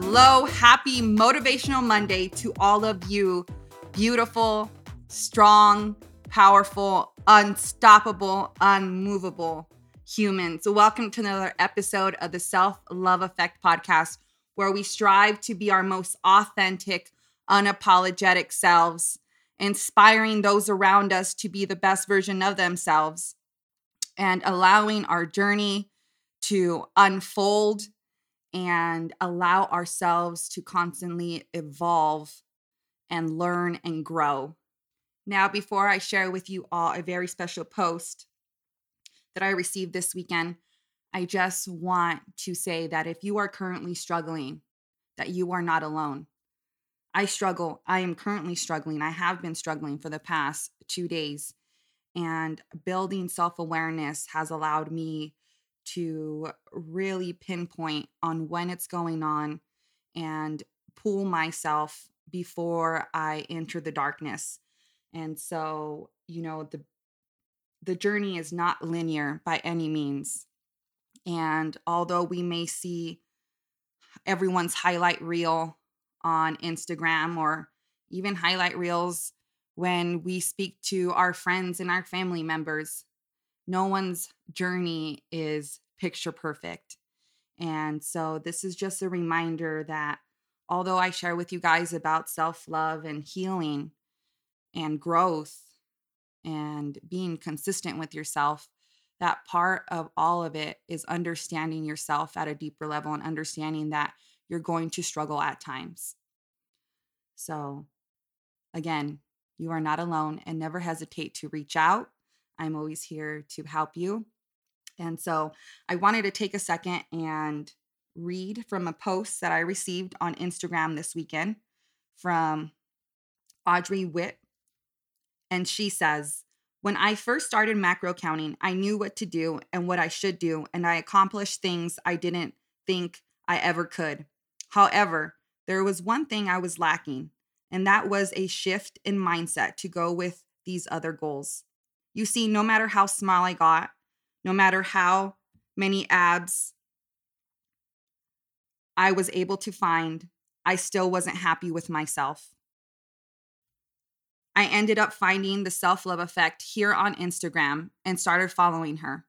Hello, happy Motivational Monday to all of you beautiful, strong, powerful, unstoppable, unmovable humans. So, welcome to another episode of the Self Love Effect podcast, where we strive to be our most authentic, unapologetic selves, inspiring those around us to be the best version of themselves, and allowing our journey to unfold and allow ourselves to constantly evolve and learn and grow. Now, before I share with you all a very special post that I received this weekend, I just want to say that if you are currently struggling, that you are not alone. I struggle. I am currently struggling. I have been struggling for the past two days. And building self awareness has allowed me to really pinpoint on when it's going on and pull myself before I enter the darkness. And so, you know, the the journey is not linear by any means. And although we may see everyone's highlight reel on Instagram or even highlight reels when we speak to our friends and our family members, no one's journey is picture perfect. And so, this is just a reminder that although I share with you guys about self love and healing and growth and being consistent with yourself, that part of all of it is understanding yourself at a deeper level and understanding that you're going to struggle at times. So, again, you are not alone and never hesitate to reach out I'm always here to help you. And so I wanted to take a second and read from a post that I received on Instagram this weekend from Audrey Witt. And she says, When I first started macro counting, I knew what to do and what I should do, and I accomplished things I didn't think I ever could. However, there was one thing I was lacking, and that was a shift in mindset to go with these other goals. You see, no matter how small I got, no matter how many abs I was able to find, I still wasn't happy with myself. I ended up finding the self love effect here on Instagram and started following her.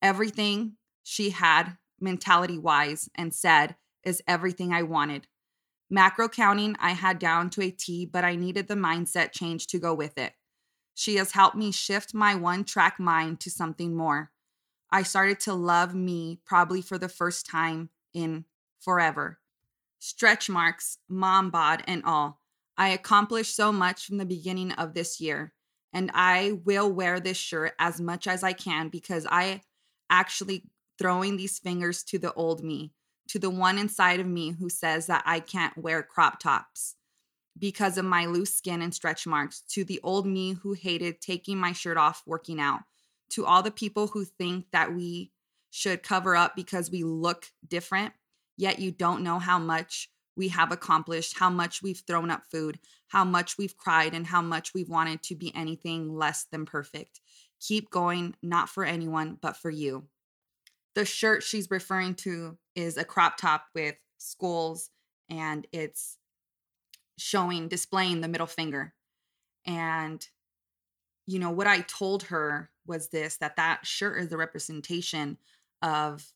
Everything she had, mentality wise, and said is everything I wanted. Macro counting, I had down to a T, but I needed the mindset change to go with it. She has helped me shift my one track mind to something more. I started to love me probably for the first time in forever. Stretch marks, mom bod, and all. I accomplished so much from the beginning of this year, and I will wear this shirt as much as I can because I actually throwing these fingers to the old me, to the one inside of me who says that I can't wear crop tops because of my loose skin and stretch marks, to the old me who hated taking my shirt off working out, to all the people who think that we should cover up because we look different, yet you don't know how much we have accomplished, how much we've thrown up food, how much we've cried, and how much we've wanted to be anything less than perfect. Keep going, not for anyone, but for you. The shirt she's referring to is a crop top with skulls, and it's showing, displaying the middle finger. And, you know, what I told her was this that that shirt is the representation of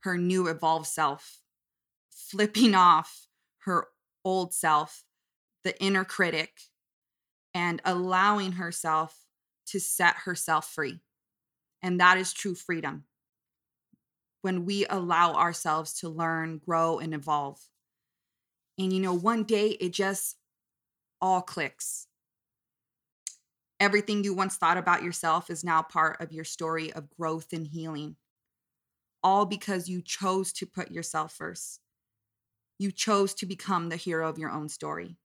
her new evolved self, flipping off her old self, the inner critic, and allowing herself to set herself free. And that is true freedom. When we allow ourselves to learn, grow, and evolve. And, you know, one day it just all clicks. Everything you once thought about yourself is now part of your story of growth and healing. All because you chose to put yourself first. You chose to become the hero of your own story.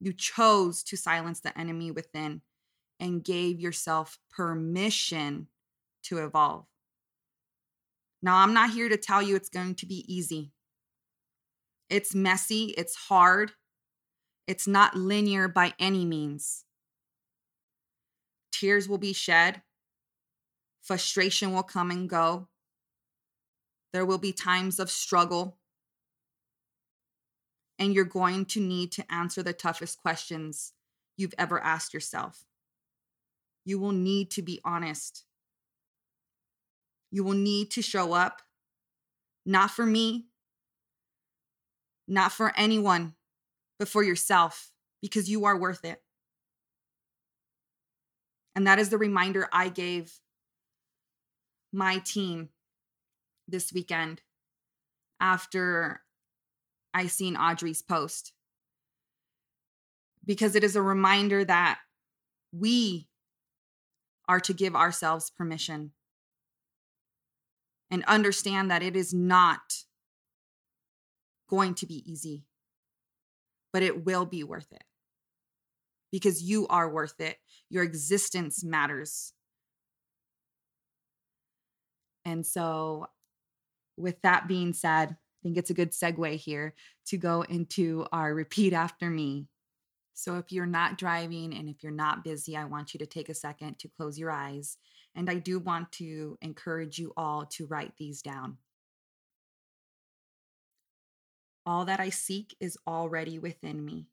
You chose to silence the enemy within and gave yourself permission to evolve. Now, I'm not here to tell you it's going to be easy. It's messy, it's hard, it's not linear by any means. Tears will be shed, frustration will come and go. There will be times of struggle. And you're going to need to answer the toughest questions you've ever asked yourself. You will need to be honest. You will need to show up, not for me, not for anyone, but for yourself, because you are worth it. And that is the reminder I gave my team this weekend after I seen Audrey's post. Because it is a reminder that we are to give ourselves permission and understand that it is not going to be easy, but it will be worth it because you are worth it. Your existence matters. And so, with that being said, I think it's a good segue here to go into our repeat after me. So, if you're not driving and if you're not busy, I want you to take a second to close your eyes. And I do want to encourage you all to write these down. All that I seek is already within me.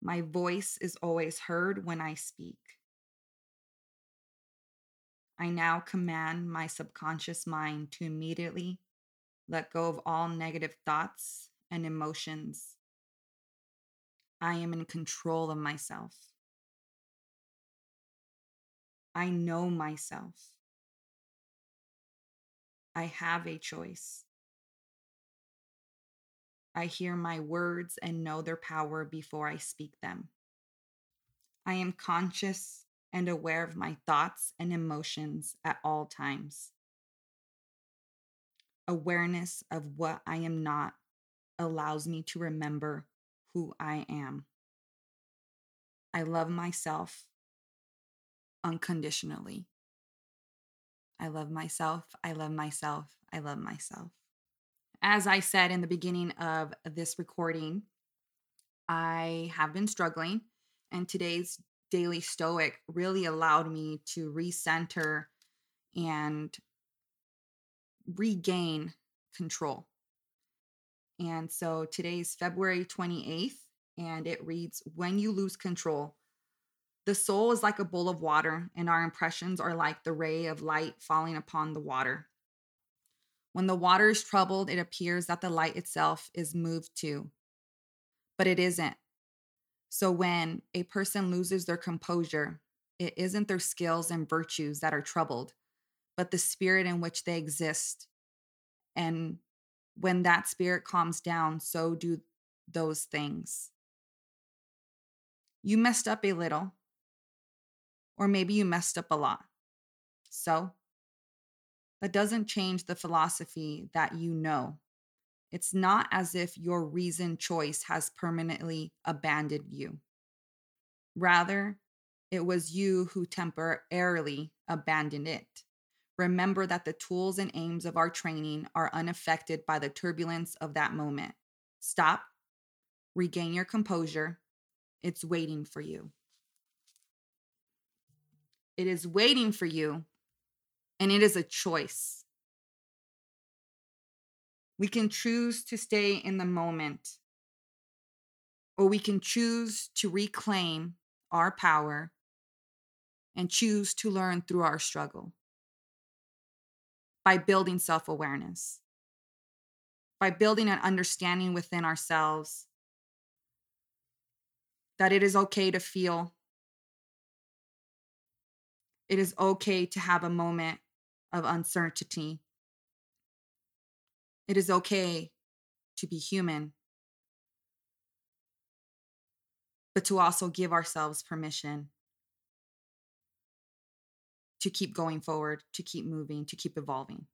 My voice is always heard when I speak. I now command my subconscious mind to immediately let go of all negative thoughts and emotions. I am in control of myself. I know myself. I have a choice. I hear my words and know their power before I speak them. I am conscious and aware of my thoughts and emotions at all times. Awareness of what I am not allows me to remember who I am. I love myself unconditionally. I love myself. I love myself. I love myself as I said in the beginning of this recording, I have been struggling, and today's daily stoic really allowed me to recenter and regain control. And so today's February 28th, and it reads When you lose control, the soul is like a bowl of water, and our impressions are like the ray of light falling upon the water. When the water is troubled, it appears that the light itself is moved too, but it isn't. So when a person loses their composure, it isn't their skills and virtues that are troubled, but the spirit in which they exist. And when that spirit calms down, so do those things. You messed up a little, or maybe you messed up a lot. So that doesn't change the philosophy that you know. It's not as if your reason choice has permanently abandoned you. Rather, it was you who temporarily abandoned it. Remember that the tools and aims of our training are unaffected by the turbulence of that moment. Stop, regain your composure. It's waiting for you. It is waiting for you and it is a choice. We can choose to stay in the moment, or we can choose to reclaim our power and choose to learn through our struggle by building self awareness, by building an understanding within ourselves that it is okay to feel. It is okay to have a moment of uncertainty. It is okay to be human, but to also give ourselves permission to keep going forward, to keep moving, to keep evolving.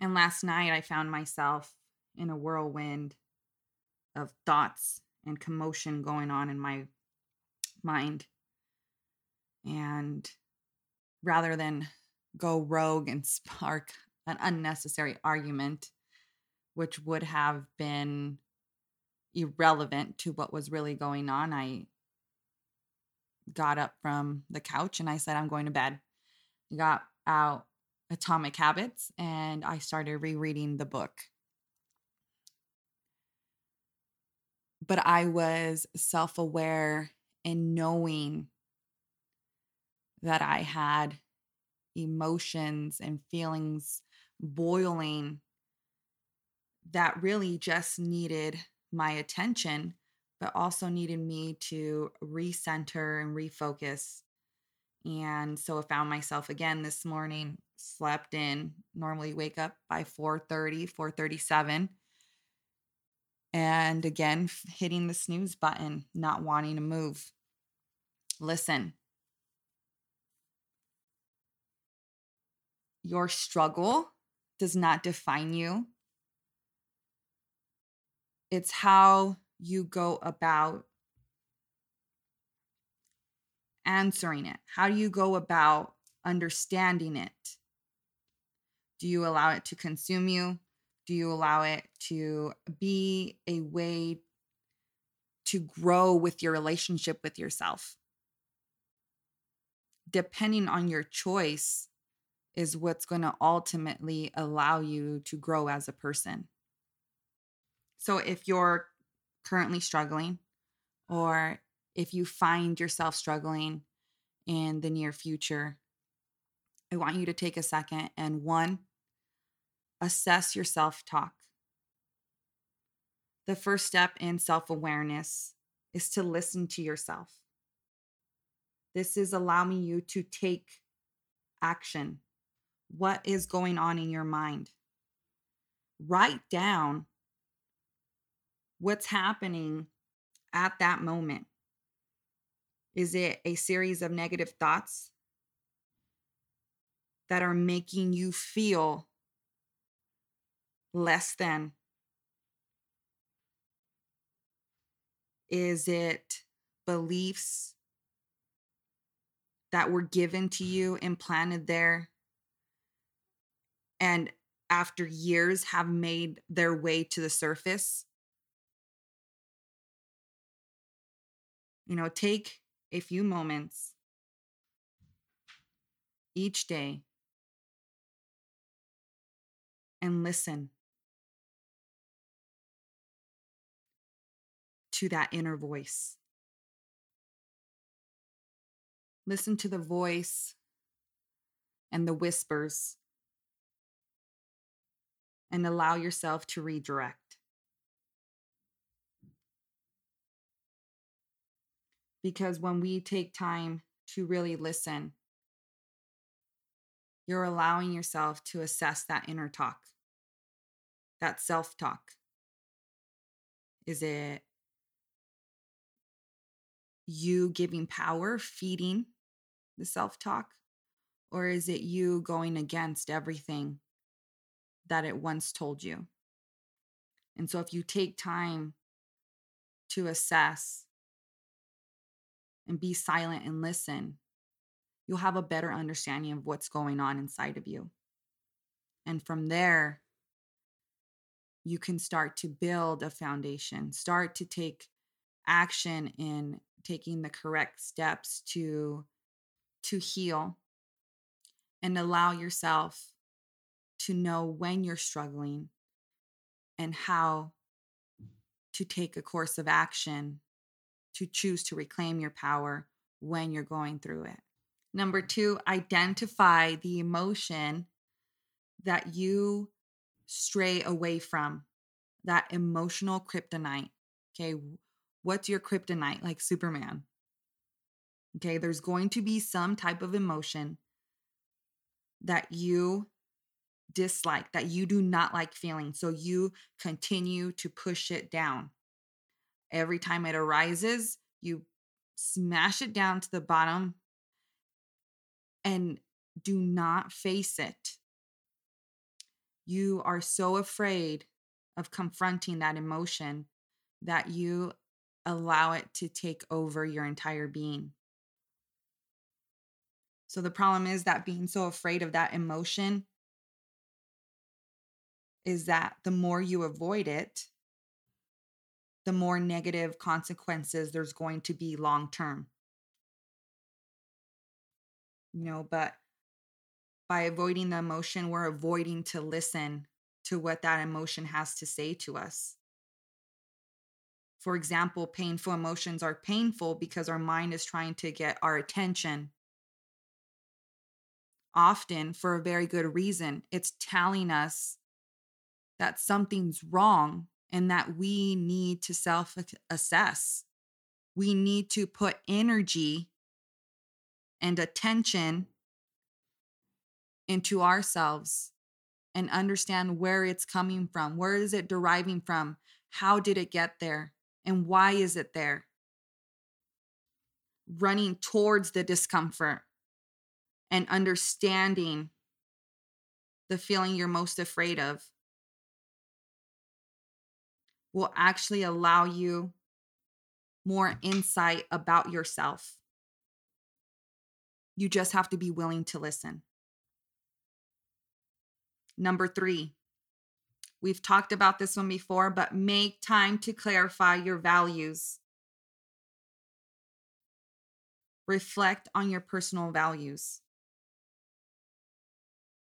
And last night, I found myself in a whirlwind of thoughts and commotion going on in my mind. And rather than go rogue and spark an unnecessary argument, which would have been irrelevant to what was really going on. I got up from the couch and I said, I'm going to bed. I got out Atomic Habits and I started rereading the book. but I was self aware and knowing that I had emotions and feelings boiling that really just needed my attention, but also needed me to recenter and refocus. And so I found myself again this morning, slept in, normally wake up by 4:30, 4:37. And again, hitting the snooze button, not wanting to move. Listen, your struggle does not define you. It's how you go about answering it. How do you go about understanding it? Do you allow it to consume you? Do you allow it to be a way to grow with your relationship with yourself? Depending on your choice, is what's going to ultimately allow you to grow as a person. So if you're currently struggling, or if you find yourself struggling in the near future, I want you to take a second and one, assess your self talk. The first step in self awareness is to listen to yourself. This is allowing you to take action what is going on in your mind. Write down what's happening at that moment. Is it a series of negative thoughts that are making you feel less than? Is it beliefs that were given to you, implanted there and after years have made their way to the surface. You know, take a few moments each day and listen to that inner voice. Listen to the voice and the whispers and allow yourself to redirect. Because when we take time to really listen, you're allowing yourself to assess that inner talk, that self talk. Is it you giving power, feeding the self talk? Or is it you going against everything that it once told you. And so, if you take time to assess and be silent and listen, you'll have a better understanding of what's going on inside of you. And from there, you can start to build a foundation, start to take action in taking the correct steps to to heal and allow yourself to know when you're struggling and how to take a course of action to choose to reclaim your power when you're going through it. Number two, identify the emotion that you stray away from, that emotional kryptonite. Okay, what's your kryptonite like Superman? Okay, there's going to be some type of emotion that you dislike, that you do not like feeling. So you continue to push it down. Every time it arises, you smash it down to the bottom and do not face it. You are so afraid of confronting that emotion that you allow it to take over your entire being. So the problem is that being so afraid of that emotion is that the more you avoid it, the more negative consequences there's going to be long term. You know, but by avoiding the emotion, we're avoiding to listen to what that emotion has to say to us. For example, painful emotions are painful because our mind is trying to get our attention. Often, for a very good reason, it's telling us that something's wrong and that we need to self assess. We need to put energy and attention into ourselves and understand where it's coming from. Where is it deriving from? How did it get there? And why is it there? Running towards the discomfort and understanding the feeling you're most afraid of will actually allow you more insight about yourself. You just have to be willing to listen. Number three, we've talked about this one before, but make time to clarify your values. Reflect on your personal values.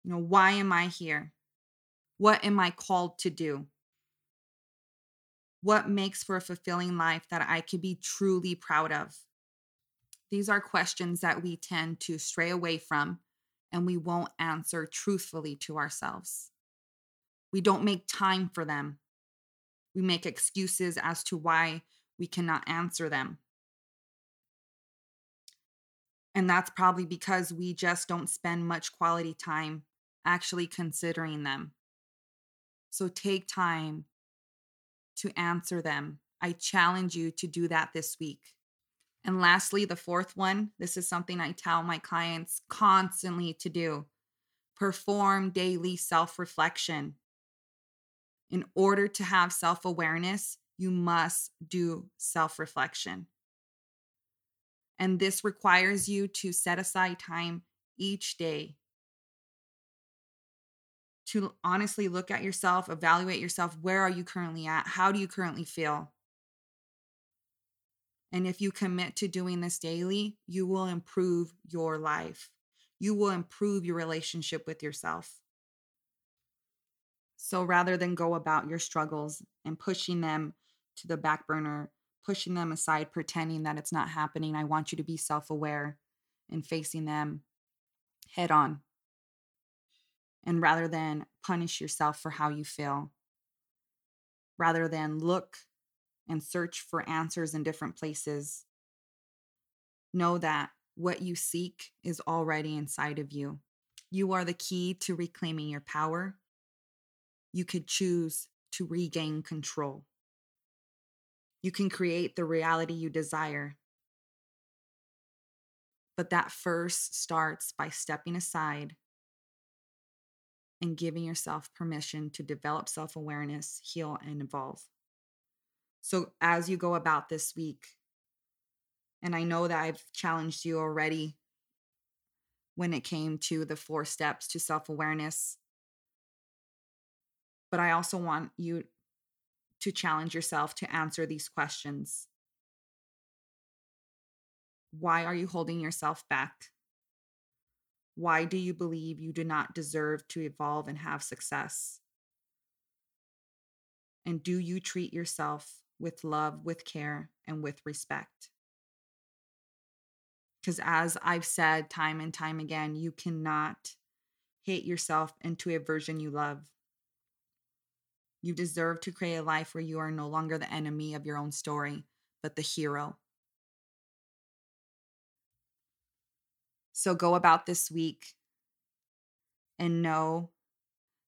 You know, why am I here? What am I called to do? What makes for a fulfilling life that I could be truly proud of? These are questions that we tend to stray away from and we won't answer truthfully to ourselves. We don't make time for them. We make excuses as to why we cannot answer them. And that's probably because we just don't spend much quality time actually considering them. So take time to answer them. I challenge you to do that this week. And lastly, the fourth one this is something I tell my clients constantly to do perform daily self reflection. In order to have self awareness, you must do self reflection. And this requires you to set aside time each day to honestly look at yourself, evaluate yourself. Where are you currently at? How do you currently feel? And if you commit to doing this daily, you will improve your life. You will improve your relationship with yourself. So rather than go about your struggles and pushing them to the back burner, pushing them aside, pretending that it's not happening, I want you to be self aware and facing them head on. And rather than punish yourself for how you feel, rather than look and search for answers in different places, know that what you seek is already inside of you. You are the key to reclaiming your power. You could choose to regain control. You can create the reality you desire. But that first starts by stepping aside and giving yourself permission to develop self awareness, heal, and evolve. So as you go about this week, and I know that I've challenged you already when it came to the four steps to self awareness, but I also want you to challenge yourself to answer these questions. Why are you holding yourself back? Why do you believe you do not deserve to evolve and have success? And do you treat yourself with love, with care, and with respect. Because as I've said time and time again, you cannot hate yourself into a version you love. You deserve to create a life where you are no longer the enemy of your own story, but the hero. So go about this week and know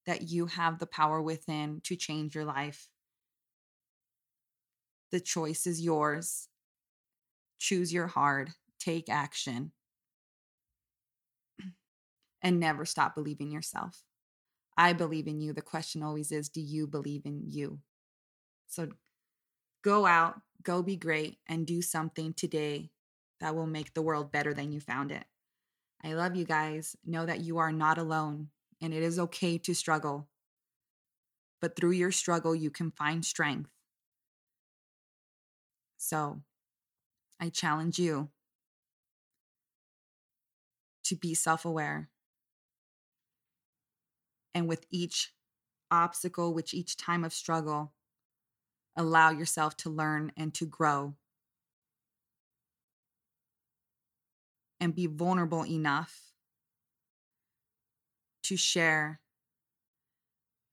that you have the power within to change your life the choice is yours. Choose your heart, take action, and never stop believing yourself. I believe in you. The question always is do you believe in you? So go out, go be great, and do something today that will make the world better than you found it. I love you guys. Know that you are not alone, and it is okay to struggle. But through your struggle, you can find strength so I challenge you to be self aware. And with each obstacle, with each time of struggle, allow yourself to learn and to grow and be vulnerable enough to share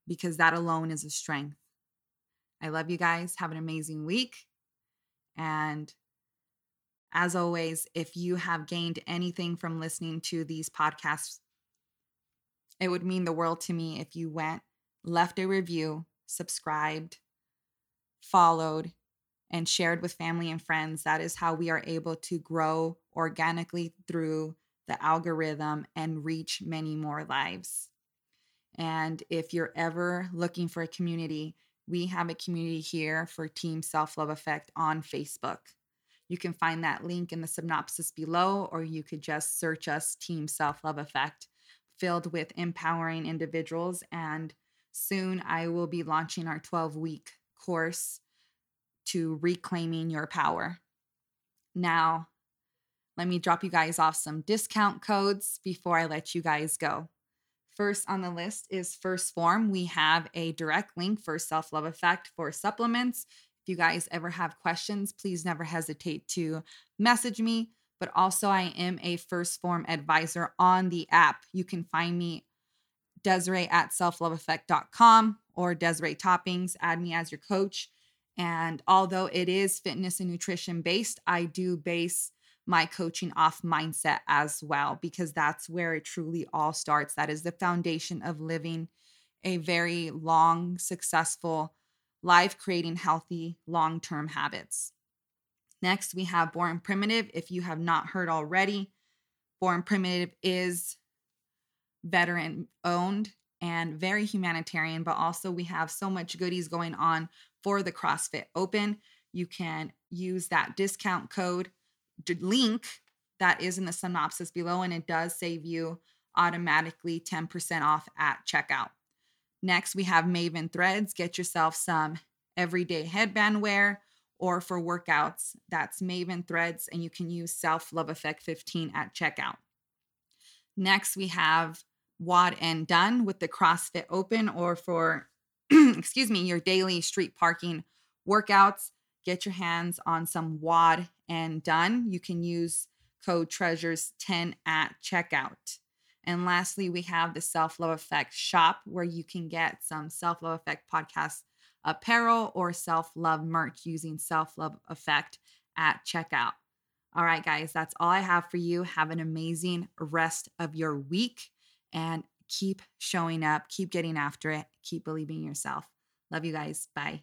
because that alone is a strength. I love you guys. Have an amazing week. And as always, if you have gained anything from listening to these podcasts, it would mean the world to me if you went, left a review, subscribed, followed, and shared with family and friends. That is how we are able to grow organically through the algorithm and reach many more lives. And if you're ever looking for a community, we have a community here for Team Self Love Effect on Facebook. You can find that link in the synopsis below, or you could just search us Team Self Love Effect, filled with empowering individuals. And soon I will be launching our 12 week course to reclaiming your power. Now, let me drop you guys off some discount codes before I let you guys go. First on the list is 1st Phorm. We have a direct link for Self Love Effect for supplements. If you guys ever have questions, please never hesitate to message me. But also, I am a 1st Phorm advisor on the app. You can find me Desiree at selfloveeffect.com or Desiree Toppings. Add me as your coach. And although it is fitness and nutrition based, I do base my coaching off mindset as well, because that's where it truly all starts. That is the foundation of living a very long, successful life, creating healthy, long term habits. Next, we have Born Primitive. If you have not heard already, Born Primitive is veteran owned and very humanitarian, but also we have so much goodies going on for the CrossFit Open. You can use that discount code link that is in the synopsis below, and it does save you automatically 10% off at checkout. Next, we have Maven Threads. Get yourself some everyday headband wear or for workouts. That's Maven Threads, and you can use Self Love Effect 15 at checkout. Next, we have WodnDone with the CrossFit Open or for, excuse me, your daily street parking workouts. Get your hands on some WAD and Done. You can use code treasures10 at checkout. And lastly, we have the Self Love Effect shop where you can get some Self Love Effect podcast apparel or self love merch using Self Love Effect at checkout. All right, guys, that's all I have for you. Have an amazing rest of your week and keep showing up, keep getting after it, keep believing yourself. Love you guys. Bye.